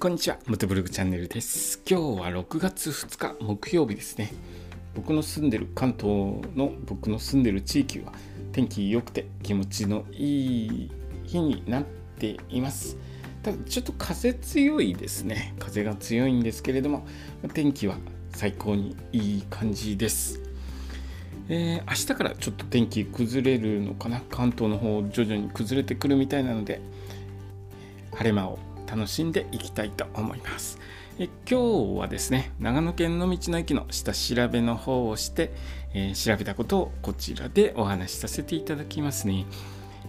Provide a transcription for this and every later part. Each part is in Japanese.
こんにちは、モトブログチャンネルです。今日は6月2日木曜日ですね。僕の住んでる関東の僕の住んでる地域は天気良くて気持ちのいい日になっています。ただちょっと風強いですね。風が強いんですけれども、天気は最高にいい感じです。えー、明日からちょっと天気崩れるのかな関東の方徐々に崩れてくるみたいなので晴れ間を楽しんでいきたいと思います。え今日はですね長野県の道の駅の下調べの方をして、えー、調べたことをこちらでお話しさせていただきますね。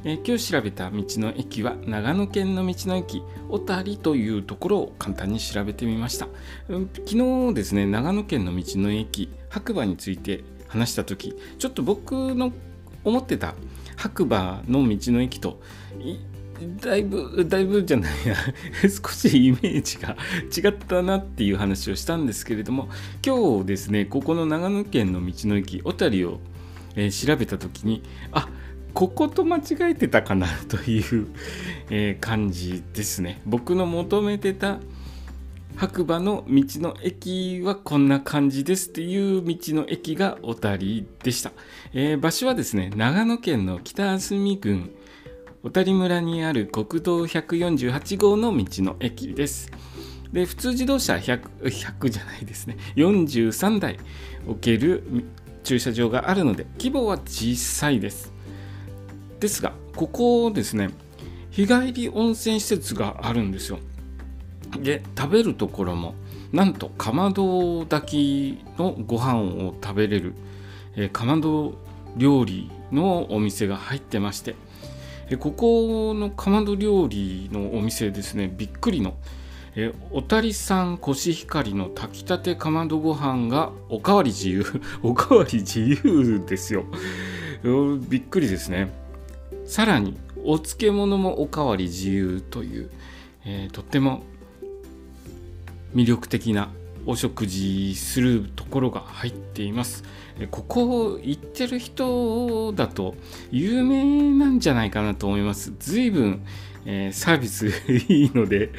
え、今日調べた道の駅は長野県の道の駅小谷というところを簡単に調べてみました、うん、昨日ですね長野県の道の駅白馬について話した時ちょっと僕の思ってた白馬の道の駅とだいぶ、だいぶじゃないや、少しイメージが違ったなっていう話をしたんですけれども、今日ですね、ここの長野県の道の駅、小谷を、えー、調べた時に、あここと間違えてたかなという、えー、感じですね。僕の求めてた白馬の道の駅はこんな感じですっていう道の駅が小谷でした。えー、場所はですね、長野県の北安住郡小谷村にある国道148号の道の駅です。で普通自動車 100, 100じゃないですね。43台置ける駐車場があるので規模は小さいです。ですがここですね日帰り温泉施設があるんですよ。で食べるところもなんとかまど炊きのご飯を食べれる、えー、かまど料理のお店が入ってましてここのかまど料理のお店ですねびっくりの。えおたりさんコシヒカリの炊きたてかまどご飯がおかわり自由。おかわり自由ですよ。びっくりですね。さらにお漬物もおかわり自由という、えー、とっても魅力的なお食事するところが入っています。ここ行ってる人だと有名なんじゃないかなと思います。随分、えー、サービスいいので、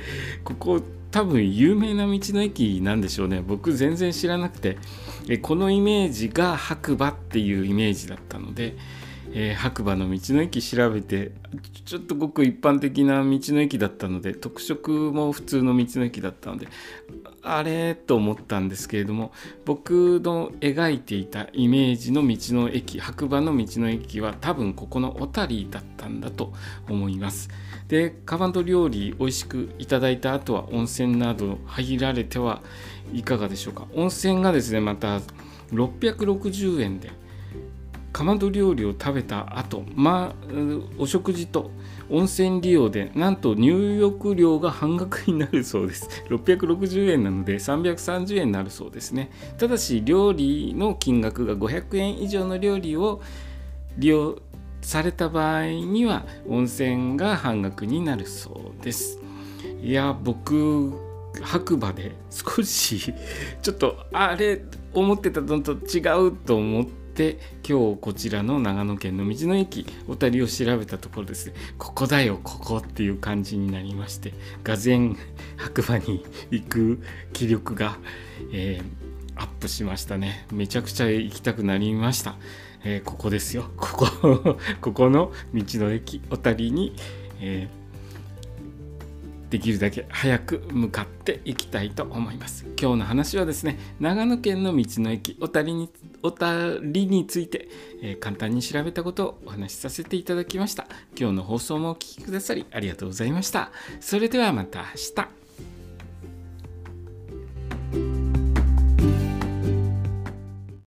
ここ多分有名な道の駅なんでしょうね。僕全然知らなくて、このイメージが白馬っていうイメージだったので、えー、白馬の道の駅調べてちょっとごく一般的な道の駅だったので特色も普通の道の駅だったのであれと思ったんですけれども僕の描いていたイメージの道の駅白馬の道の駅は多分ここの小谷だったんだと思います。でかまど料理美味しくいただいた後は温泉など入られてはいかがでしょうか。温泉がですねまた660円でかまど料理を食べた後、まあ、お食事と温泉利用でなんと入浴料が半額になるそうです。660円なので330円になるそうですね。ただし料理の金額が500円以上の料理を利用された場合には温泉が半額になるそうです。いや僕白馬で少し ちょっとあれ思ってたのと違うと思ってで今日こちらの長野県の道の駅小谷を調べたところです。ねここだよここっていう感じになりましてがぜ白馬に行く気力が、えー、アップしましたね。めちゃくちゃ行きたくなりました、えー、ここですよ。ここ ここの道の駅小谷に、えーできるだけ早く向かっていきたいと思います。今日の話はですね長野県の道の駅小谷に小谷について、えー、簡単に調べたことをお話しさせていただきました。今日の放送もお聴きくださりありがとうございました。それではまた明日。